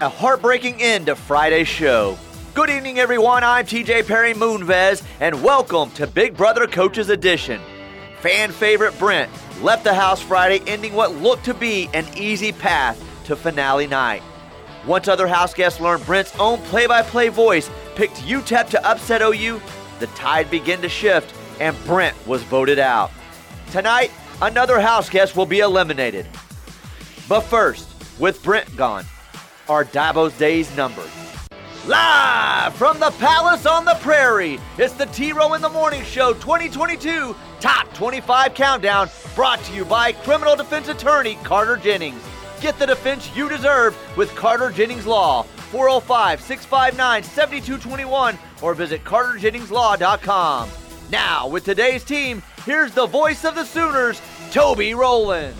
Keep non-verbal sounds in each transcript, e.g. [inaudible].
a heartbreaking end to Friday's show. Good evening, everyone. I'm TJ Perry Moonves, and welcome to Big Brother Coaches Edition. Fan favorite Brent left the house Friday, ending what looked to be an easy path to finale night. Once other house guests learned Brent's own play by play voice picked UTEP to upset OU, the tide began to shift, and Brent was voted out. Tonight, another house guest will be eliminated. But first, with Brent gone, are Dabo's days numbered. Live from the Palace on the Prairie, it's the T Row in the Morning Show 2022 Top 25 Countdown, brought to you by criminal defense attorney Carter Jennings. Get the defense you deserve with Carter Jennings Law. 405 659 7221 or visit carterjenningslaw.com. Now, with today's team, here's the voice of the Sooners, Toby Rowland.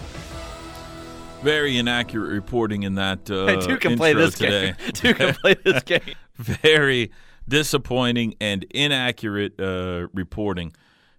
Very inaccurate reporting in that uh, Two [laughs] can play this today. game. Two can play this game. Very disappointing and inaccurate uh, reporting.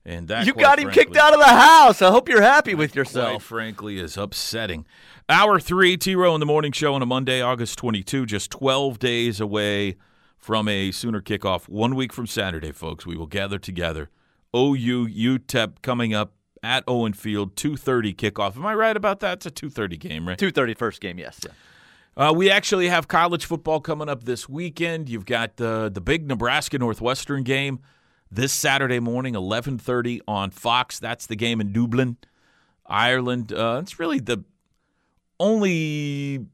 And that, You got him frankly, kicked out of the house. I hope you're happy with yourself. frankly, is upsetting. Hour three, T Row in the Morning Show on a Monday, August 22, just 12 days away from a Sooner kickoff. One week from Saturday, folks. We will gather together. OU UTEP coming up at Owen Field, 2.30 kickoff. Am I right about that? It's a 2.30 game, right? 230 first game, yes. Yeah. Uh, we actually have college football coming up this weekend. You've got the the big Nebraska Northwestern game this Saturday morning, eleven thirty on Fox. That's the game in Dublin, Ireland. Uh, it's really the only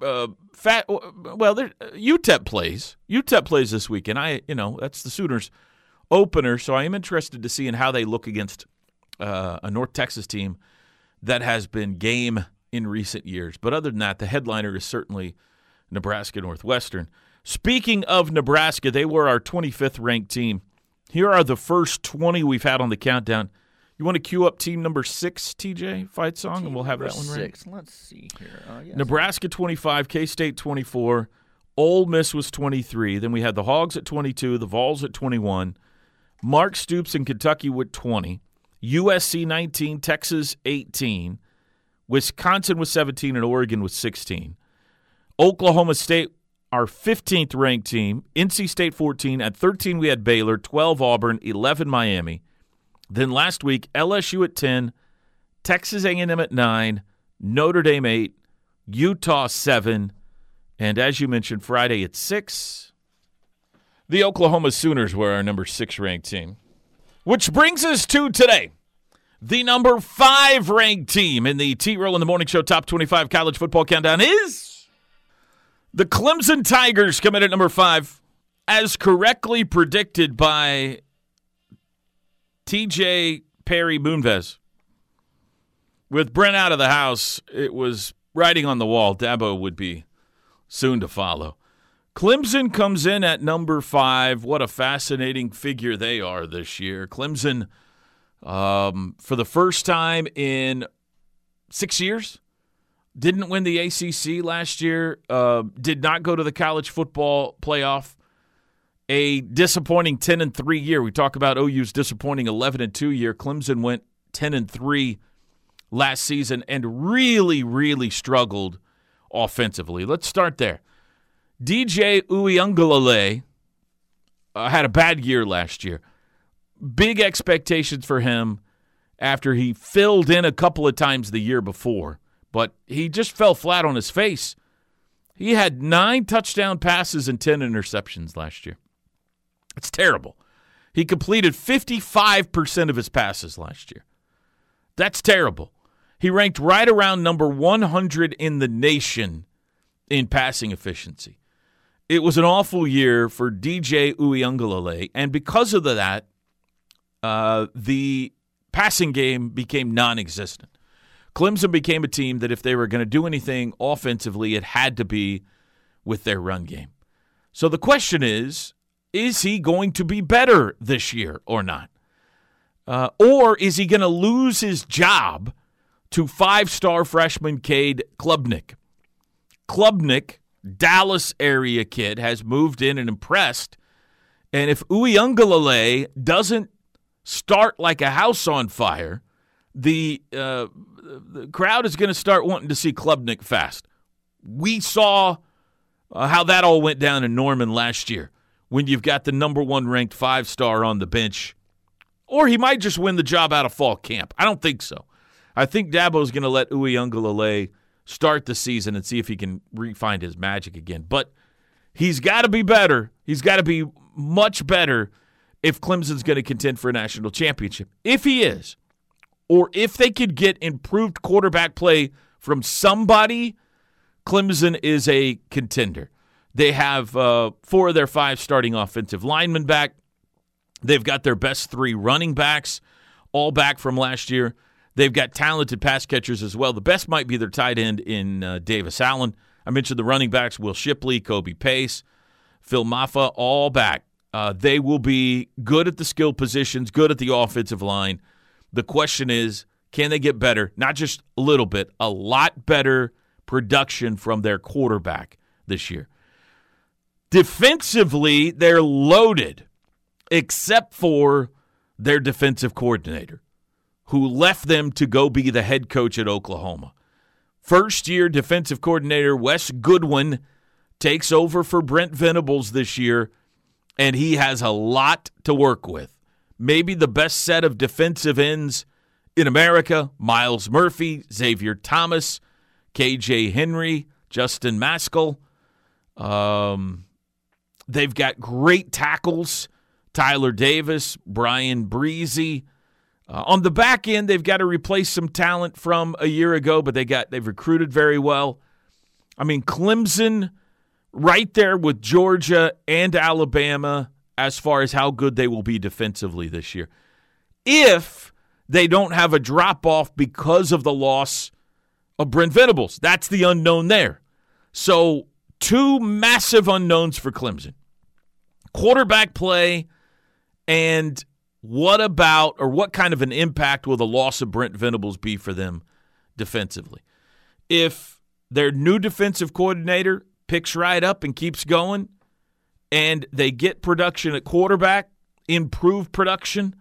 uh, fat. Well, there, UTEP plays. UTEP plays this weekend. I, you know, that's the Sooners opener. So I am interested to see in how they look against uh, a North Texas team that has been game in recent years. But other than that, the headliner is certainly Nebraska Northwestern. Speaking of Nebraska, they were our 25th ranked team. Here are the first 20 we've had on the countdown. You want to cue up team number six, TJ, fight song, and we'll have that one right. Six. Let's see here. Uh, yes. Nebraska 25, K State 24, Ole Miss was 23. Then we had the Hogs at 22, the Vols at 21, Mark Stoops in Kentucky with 20, USC 19, Texas 18, Wisconsin was 17, and Oregon was 16. Oklahoma State, our 15th ranked team, NC State 14. At 13, we had Baylor, 12 Auburn, 11 Miami. Then last week, LSU at 10, Texas A&M at 9, Notre Dame 8, Utah 7, and as you mentioned, Friday at 6, the Oklahoma Sooners were our number 6 ranked team. Which brings us to today. The number 5 ranked team in the T Row in the Morning Show Top 25 College Football Countdown is the Clemson Tigers come in at number 5 as correctly predicted by TJ Perry Moonves. With Brent out of the house, it was writing on the wall. Dabo would be soon to follow. Clemson comes in at number five. What a fascinating figure they are this year. Clemson, um, for the first time in six years, didn't win the ACC last year, uh, did not go to the college football playoff a disappointing 10 and 3 year. We talk about OU's disappointing 11 and 2 year. Clemson went 10 and 3 last season and really really struggled offensively. Let's start there. DJ Uiagalelei uh, had a bad year last year. Big expectations for him after he filled in a couple of times the year before, but he just fell flat on his face. He had 9 touchdown passes and 10 interceptions last year. It's terrible. He completed 55% of his passes last year. That's terrible. He ranked right around number 100 in the nation in passing efficiency. It was an awful year for DJ Uiagalelei, and because of that, uh, the passing game became non-existent. Clemson became a team that if they were going to do anything offensively, it had to be with their run game. So the question is, is he going to be better this year or not? Uh, or is he going to lose his job to five star freshman Cade Klubnik? Klubnik, Dallas area kid, has moved in and impressed. And if Uiagalelei doesn't start like a house on fire, the, uh, the crowd is going to start wanting to see Klubnik fast. We saw uh, how that all went down in Norman last year when you've got the number one ranked five star on the bench. Or he might just win the job out of fall camp. I don't think so. I think Dabo's going to let Uiagalelei start the season and see if he can refine his magic again. But he's got to be better. He's got to be much better if Clemson's going to contend for a national championship. If he is, or if they could get improved quarterback play from somebody, Clemson is a contender. They have uh, four of their five starting offensive linemen back. They've got their best three running backs, all back from last year. They've got talented pass catchers as well. The best might be their tight end in uh, Davis Allen. I mentioned the running backs Will Shipley, Kobe Pace, Phil Mafah, all back. Uh, they will be good at the skill positions, good at the offensive line. The question is, can they get better? Not just a little bit, a lot better production from their quarterback this year. Defensively, they're loaded, except for their defensive coordinator, who left them to go be the head coach at Oklahoma. First year defensive coordinator Wes Goodwin takes over for Brent Venables this year, and he has a lot to work with. Maybe the best set of defensive ends in America Myles Murphy, Xavier Thomas, KJ Henry, Justin Mascoll. Um, They've got great tackles Tyler Davis, Bryan Bresee. Uh, on the back end, they've got to replace some talent from a year ago, but they got they've recruited very well. I mean, Clemson right there with Georgia and Alabama as far as how good they will be defensively this year. If they don't have a drop off because of the loss of Brent Venables, that's the unknown there. So two massive unknowns for Clemson quarterback play, and what about, or what kind of an impact will the loss of Brent Venables be for them defensively? If their new defensive coordinator picks right up and keeps going, and they get production at quarterback, improve production,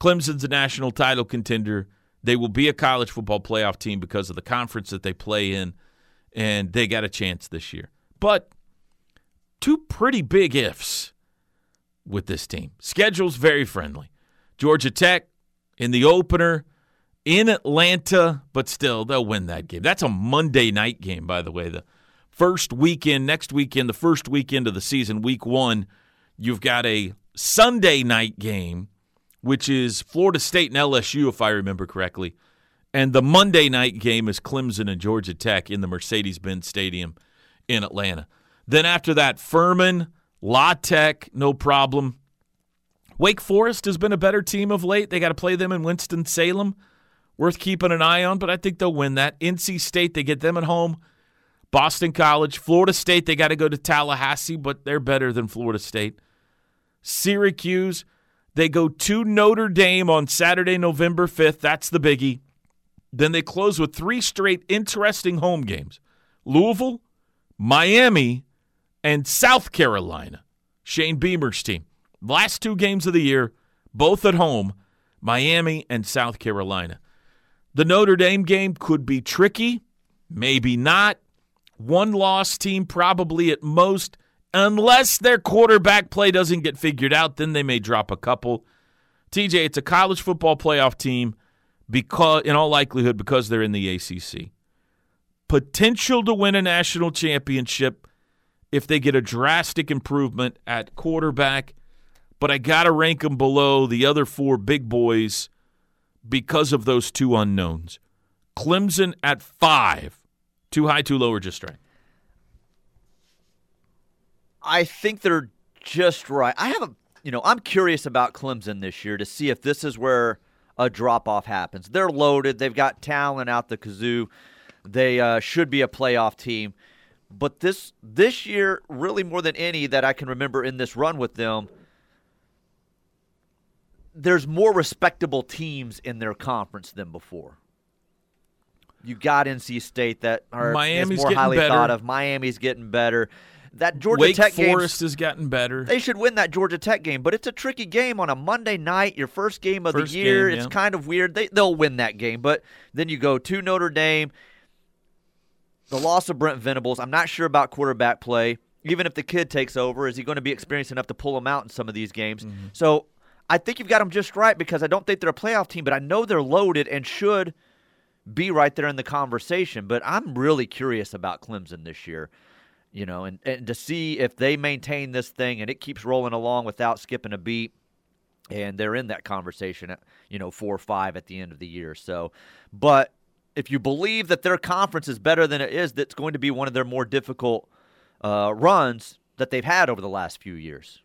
Clemson's a national title contender. They will be a college football playoff team because of the conference that they play in, and they got a chance this year. But two pretty big ifs with this team. Schedule's very friendly. Georgia Tech in the opener in Atlanta, but still they'll win that game. That's a Monday night game, by the way. The first weekend, next weekend, the first weekend of the season, week one, you've got a Sunday night game, which is Florida State and LSU, if I remember correctly. And the Monday night game is Clemson and Georgia Tech in the Mercedes Benz Stadium in Atlanta. Then after that, Furman, La Tech, no problem. Wake Forest has been a better team of late. They got to play them in Winston-Salem. Worth keeping an eye on, but I think they'll win that. NC State, they get them at home. Boston College. Florida State, they got to go to Tallahassee, but they're better than Florida State. Syracuse, they go to Notre Dame on Saturday, November 5th. That's the biggie. Then they close with three straight interesting home games Louisville, Miami, and South Carolina. Shane Beamer's team. Last two games of the year, both at home, Miami and South Carolina. The Notre Dame game could be tricky, maybe not. One loss team, probably at most, unless their quarterback play doesn't get figured out, then they may drop a couple. TJ, it's a college football playoff team because, in all likelihood, because they're in the ACC. Potential to win a national championship if they get a drastic improvement at quarterback, but I got to rank them below the other four big boys because of those two unknowns. Clemson at five. Too high, too low, or just right? I think they're just right. I have a, you know, I'm curious about Clemson this year to see if this is where a drop off happens. They're loaded. They've got talent out the kazoo. They uh, should be a playoff team. But this this year, really more than any that I can remember in this run with them, there's more respectable teams in their conference than before. You got NC State that are Miami's is more highly better. thought of. Miami's getting better. That Georgia Wake Tech Forest game, has gotten better. they should win that Georgia Tech game, but it's a tricky game on a Monday night, your first game of First the year. game, It's kind of weird. They they'll win that game, but then you go to Notre Dame. The loss of Brent Venables. I'm not sure about quarterback play. Even if the kid takes over, is he going to be experienced enough to pull him out in some of these games? Mm-hmm. So I think you've got them just right because I don't think they're a playoff team, but I know they're loaded and should be right there in the conversation. But I'm really curious about Clemson this year, you know, and, and to see if they maintain this thing and it keeps rolling along without skipping a beat. And they're in that conversation at, you know, four or five at the end of the year. So, but if you believe that their conference is better than it is, that's going to be one of their more difficult uh, runs that they've had over the last few years.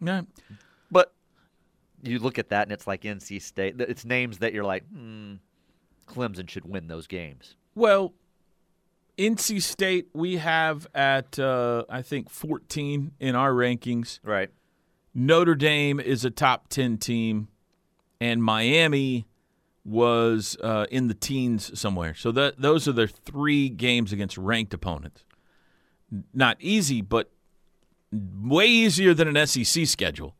Yeah. But you look at that and it's like NC State. It's names that you're like, hmm, Clemson should win those games. Well, NC State we have at uh, I think 14 in our rankings. Right. Notre Dame is a top 10 team, and Miami was uh, in the teens somewhere. So that those are their three games against ranked opponents. Not easy, but way easier than an SEC schedule.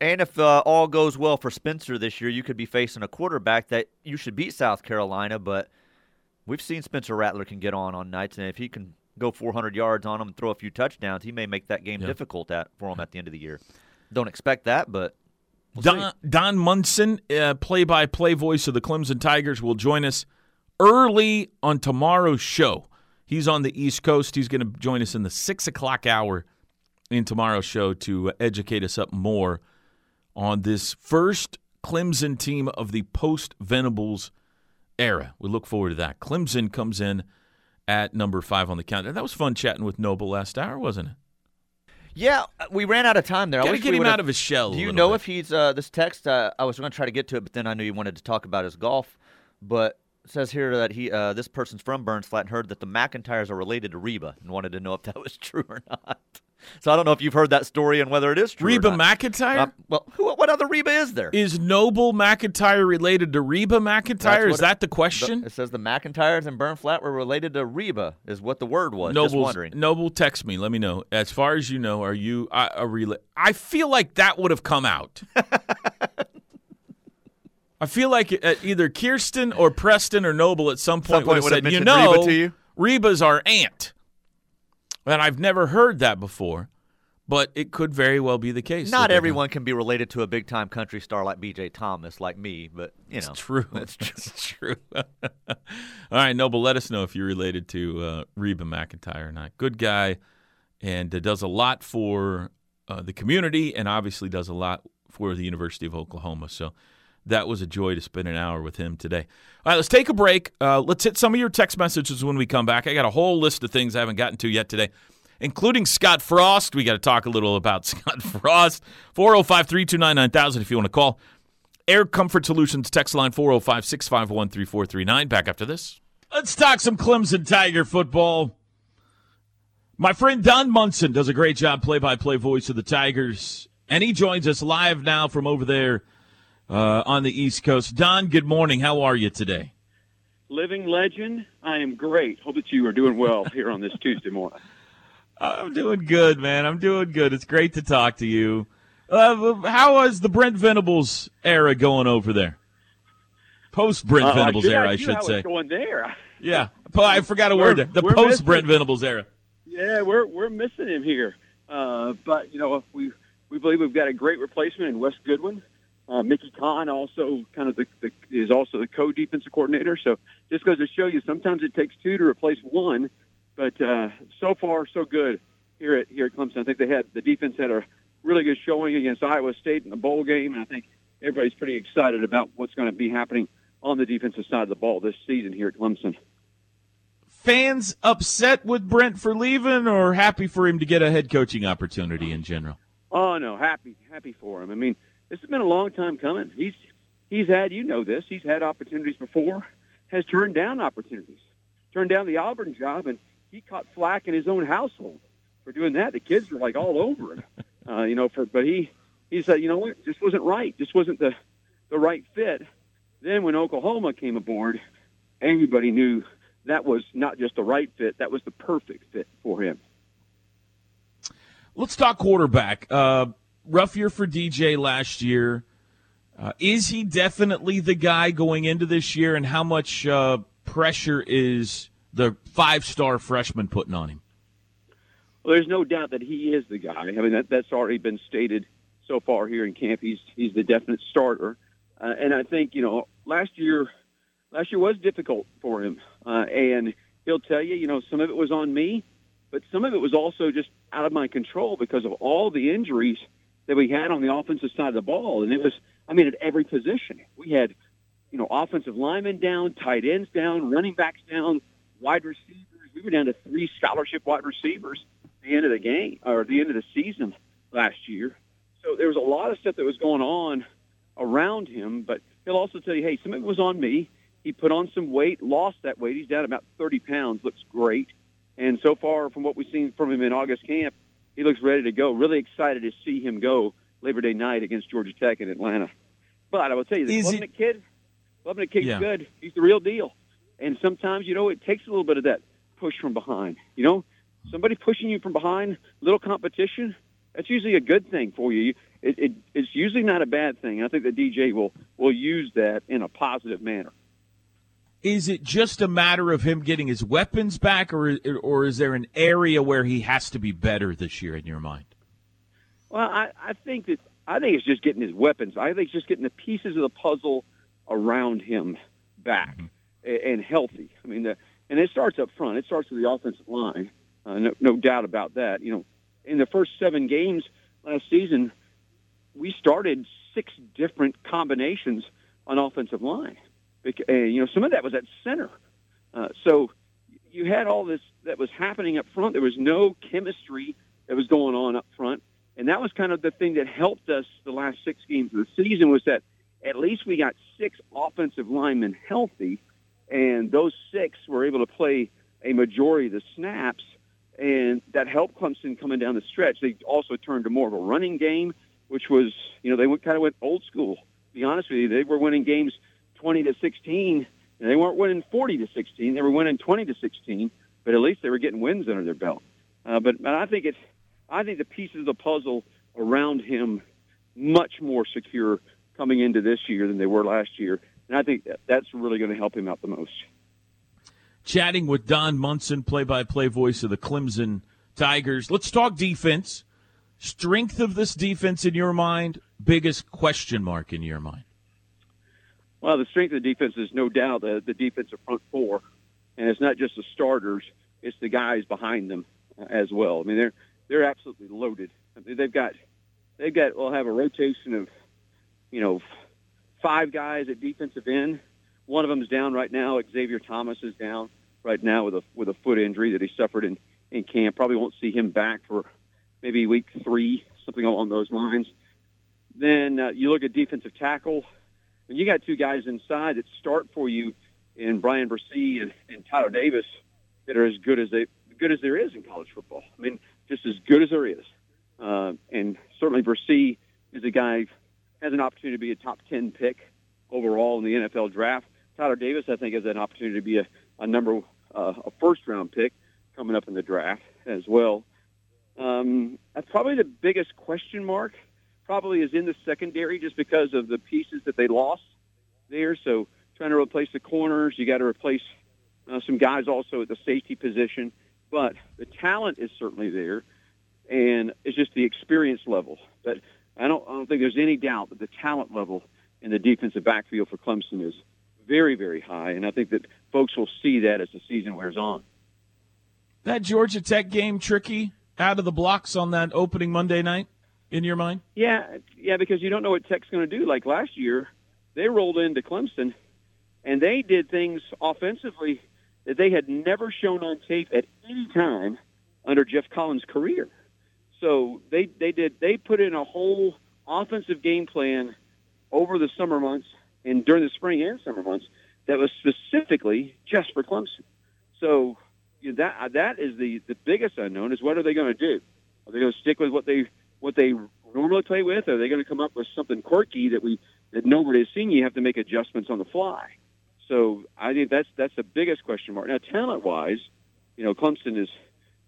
And if uh, all goes well for Spencer this year, you could be facing a quarterback that you should beat South Carolina, but we've seen Spencer Rattler can get on on nights, and if he can go 400 yards on him and throw a few touchdowns, he may make that game difficult at, for him at the end of the year. Don't expect that, but we'll Don, Don, Munson, uh, play-by-play voice of the Clemson Tigers, will join us early on tomorrow's show. He's on the East Coast. He's going to join us in the six o'clock hour in tomorrow's show to educate us up more – on this first Clemson team of the post Venables era. We look forward to that. Clemson comes in at number five on the countdown. That was fun chatting with Noble last hour, wasn't it? Yeah, we ran out of time there. Got to get him out of his shell. Do you know bit. if he's uh, this text? Uh, I was going to try to get to it, but then I knew you wanted to talk about his golf. But says here that he uh, this person's from Burns Flat and heard that the McIntyres are related to Reba and wanted to know if that was true or not. So I don't know if you've heard that story and whether it is true. Reba McEntire. Uh, well, who, what other Reba is there? Is Noble McIntyre related to Reba McEntire? Is that the question? The, it says the McIntyres and Burn Flat were related to Reba. Is what the word was. Noble's, Just wondering. Noble, text me. Let me know. As far as you know, are you uh, a relate? I feel like that would have come out. [laughs] I feel like uh, either Kirsten or Preston or Noble at some point, some point would have said, "You know, Reba you? Reba's our aunt." And I've never heard that before, but it could very well be the case. Not everyone can be related to a big time country star like BJ Thomas, like me, but you know, it's [laughs] true. It's true. It's [laughs] true. All right, Noble, let us know if you're related to uh, Reba McEntire or not. Good guy, and uh, does a lot for uh, the community, and obviously does a lot for the University of Oklahoma. So that was a joy to spend an hour with him today. All right, let's take a break. Uh, let's hit some of your text messages when we come back. I got a whole list of things I haven't gotten to yet today, including Scott Frost. We got to talk a little about [laughs] Scott Frost. 405 329 9000 if you want to call. Air Comfort Solutions text line 405 651 3439. Back after this. Let's talk some Clemson Tiger football. My friend Don Munson does a great job play by play voice of the Tigers, and he joins us live now from over there uh, on the East Coast. Don, good morning. How are you today? Living legend. I am great. Hope that you are doing well [laughs] here on this Tuesday morning. I'm doing good, man. I'm doing good. It's great to talk to you. Uh, how was the Brent Venables era going over there? Post Brent uh, Venables era, I should say. going there. Yeah, I forgot a word. There. The post Brent Venables era. Yeah, we're we're missing him here. Uh, but you know, we we believe we've got a great replacement in Wes Goodwin. Uh, Mickey Conn also kind of the, the, is also the co-defensive coordinator. So just goes to show you, sometimes it takes two to replace one. But uh, so far, so good here at here at Clemson. I think they had the defense had a really good showing against Iowa State in the bowl game, and I think everybody's pretty excited about what's going to be happening on the defensive side of the ball this season here at Clemson. Fans upset with Brent for leaving, or happy for him to get a head coaching opportunity in general? Oh no, happy happy for him. I mean this has been a long time coming. He's he's had you know this. He's had opportunities before, has turned down opportunities, turned down the Auburn job, and he caught flack in his own household for doing that. The kids were like all over him, [laughs] uh, you know. For but he he said, you know what, this wasn't right. This wasn't the the right fit. Then when Oklahoma came aboard, everybody knew that was not just the right fit; that was the perfect fit for him. Let's talk quarterback. Uh, rough year for DJ last year. Uh, is he definitely the guy going into this year, and how much uh, pressure is the five star freshman putting on him? Well, there's no doubt that he is the guy. I mean, that, that's already been stated so far here in camp. He's he's the definite starter, uh, and I think you know last year last year was difficult for him, uh, and he'll tell you, you know, some of it was on me, but some of it was also just out of my control because of all the injuries that we had on the offensive side of the ball, and it was, I mean, at every position we had, you know, offensive linemen down, tight ends down, running backs down, wide receivers. We were down to three scholarship wide receivers at the end of the game or the end of the season last year. So there was a lot of stuff that was going on around him, but he'll also tell you, hey, some of it was on me. He put on some weight, lost that weight. He's down about 30 pounds, looks great. And so far, from what we've seen from him in August camp, he looks ready to go. Really excited to see him go Labor Day night against Georgia Tech in Atlanta. But I will tell you, the it... kid, Klubnik kid's yeah. good. He's the real deal. And sometimes, you know, it takes a little bit of that push from behind. You know, somebody pushing you from behind, little competition, that's usually a good thing for you. It, it, it's usually not a bad thing. I think the DJ will will use that in a positive manner. Is it just a matter of him getting his weapons back, or or is there an area where he has to be better this year in your mind? Well, I, I think that I think it's just getting his weapons. I think it's just getting the pieces of the puzzle around him back mm-hmm. and healthy. I mean, the, and it starts up front. It starts with the offensive line. Uh, no, no doubt about that. You know, in the first seven games last season, we started six different combinations on offensive line. And, you know, some of that was at center. Uh, so you had all this that was happening up front. There was no chemistry that was going on up front. And that was kind of the thing that helped us the last six games of the season was that at least we got six offensive linemen healthy, and those six were able to play a majority of the snaps and that helped Clemson coming down the stretch. They also turned to more of a running game, which was, you know, they went, kind of went old school. To be honest with you, they were winning games 20 to 16, and they weren't winning 40 to 16. They were winning 20 to 16, but at least they were getting wins under their belt. Uh, but, but I think it's, I think the pieces of the puzzle around him much more secure coming into this year than they were last year, and I think that, that's really going to help him out the most chatting with Don Munson, play by play voice of the Clemson Tigers. Let's talk defense. Strength of this defense in your mind, biggest question mark in your mind? Well, the strength of the defense is no doubt the, the defensive front four. And it's not just the starters, it's the guys behind them as well. I mean, they're they're absolutely loaded. I mean, they've got they've got will have a rotation of you know five guys at defensive end one of them is down right now. Xavier Thomas is down right now with a with a foot injury that he suffered in in camp. Probably won't see him back for maybe week three, something along those lines. Then uh, you look at defensive tackle, and you got two guys inside that start for you in Bryan Bresee and, and Tyler Davis that are as good as they good as there is in college football. I mean, just as good as there is. Uh, and certainly Bresee is a guy has an opportunity to be a top ten pick overall in the NFL draft. Tyler Davis, I think, has an opportunity to be a, a number uh, a first round pick coming up in the draft as well. Um, that's probably the biggest question mark. Probably is in the secondary just because of the pieces that they lost there. So trying to replace the corners, you got to replace uh, some guys also at the safety position. But the talent is certainly there, and it's just the experience level. But I don't, I don't think there's any doubt that the talent level in the defensive backfield for Clemson is very, very high, and I think that folks will see that as the season wears on. That Georgia Tech game tricky out of the blocks on that opening Monday night in your mind? Yeah, yeah, because you don't know what Tech's going to do. Like last year, they rolled into Clemson, and they did things offensively that they had never shown on tape at any time under Geoff Collins' career. So they they did they put in a whole offensive game plan over the summer months and during the spring and summer months that was specifically just for Clemson. So that that is the the biggest unknown is what are they going to do? Are they going to stick with what they what they normally play with? Are they going to come up with something quirky that we that nobody has seen? You have to make adjustments on the fly. So I think that's that's the biggest question mark. Now, talent wise, you know, Clemson is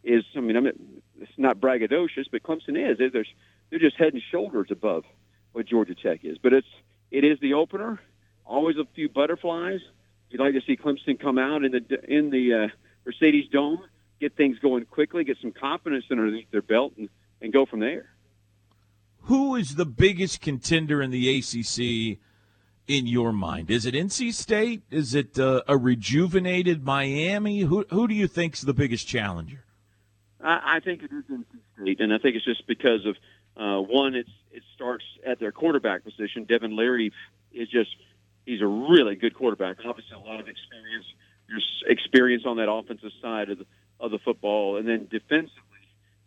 is I mean, I mean it's not braggadocious, but Clemson is. They're, they're just head and shoulders above what Georgia Tech is. But it's it is the opener. Always a few butterflies. You'd like to see Clemson come out in the in the uh, Mercedes Dome, get things going quickly, get some confidence underneath their belt, and, and go from there. Who is the biggest contender in the ACC in your mind? Is it NC State? Is it uh, a rejuvenated Miami? Who who do you think is the biggest challenger? I, I think it is NC State, and I think it's just because of uh, one. It's it starts at their quarterback position. Devin Leary is just he's a really good quarterback. Obviously, a lot of experience. There's experience on that offensive side of the of the football, and then defensively,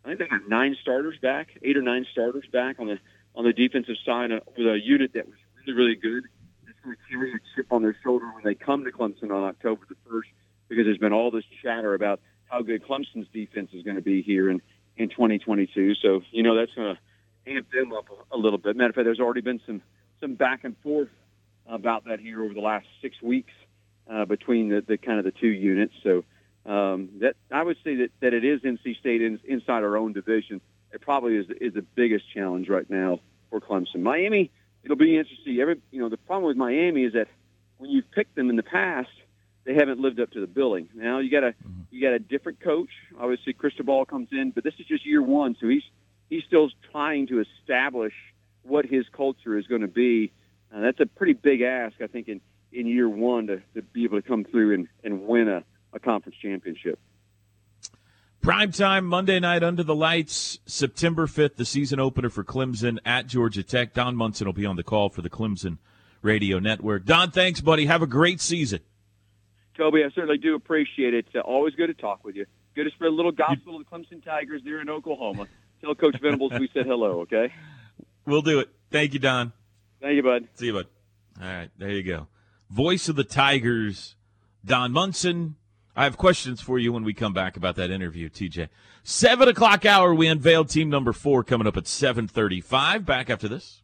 I think they got nine starters back, eight or nine starters back on the on the defensive side with a unit that was really really good. It's going to carry a chip on their shoulder when they come to Clemson on October the first, because there's been all this chatter about how good Clemson's defense is going to be here in in 2022. So you know that's going to amp them up a, a little bit. Matter of fact, there's already been some some back and forth about that here over the last six weeks uh, between the, the kind of the two units. So um, that I would say that, that it is NC State in, inside our own division. It probably is is the biggest challenge right now for Clemson. Miami, it'll be interesting. Every you know the problem with Miami is that when you've picked them in the past, they haven't lived up to the billing. Now you got a mm-hmm. you got a different coach. Obviously, Cristobal comes in, but this is just year one, so he's he's still trying to establish what his culture is going to be. Uh, that's a pretty big ask, I think, in in year one to, to be able to come through and, and win a, a conference championship. Prime time Monday night under the lights, September 5th, the season opener for Clemson at Georgia Tech. Don Munson will be on the call for the Clemson Radio Network. Don, thanks, buddy. Have a great season. Toby, I certainly do appreciate it. Uh, always good to talk with you. Good to spread a little gospel of the Clemson Tigers there in Oklahoma. Tell Coach Venables we said hello, okay? We'll do it. Thank you, Don. Thank you, bud. See you, bud. All right, there you go. Voice of the Tigers, Don Munson. I have questions for you when we come back about that interview, TJ. Seven o'clock hour, we unveiled team number four coming up at seven thirty-five. Back after this.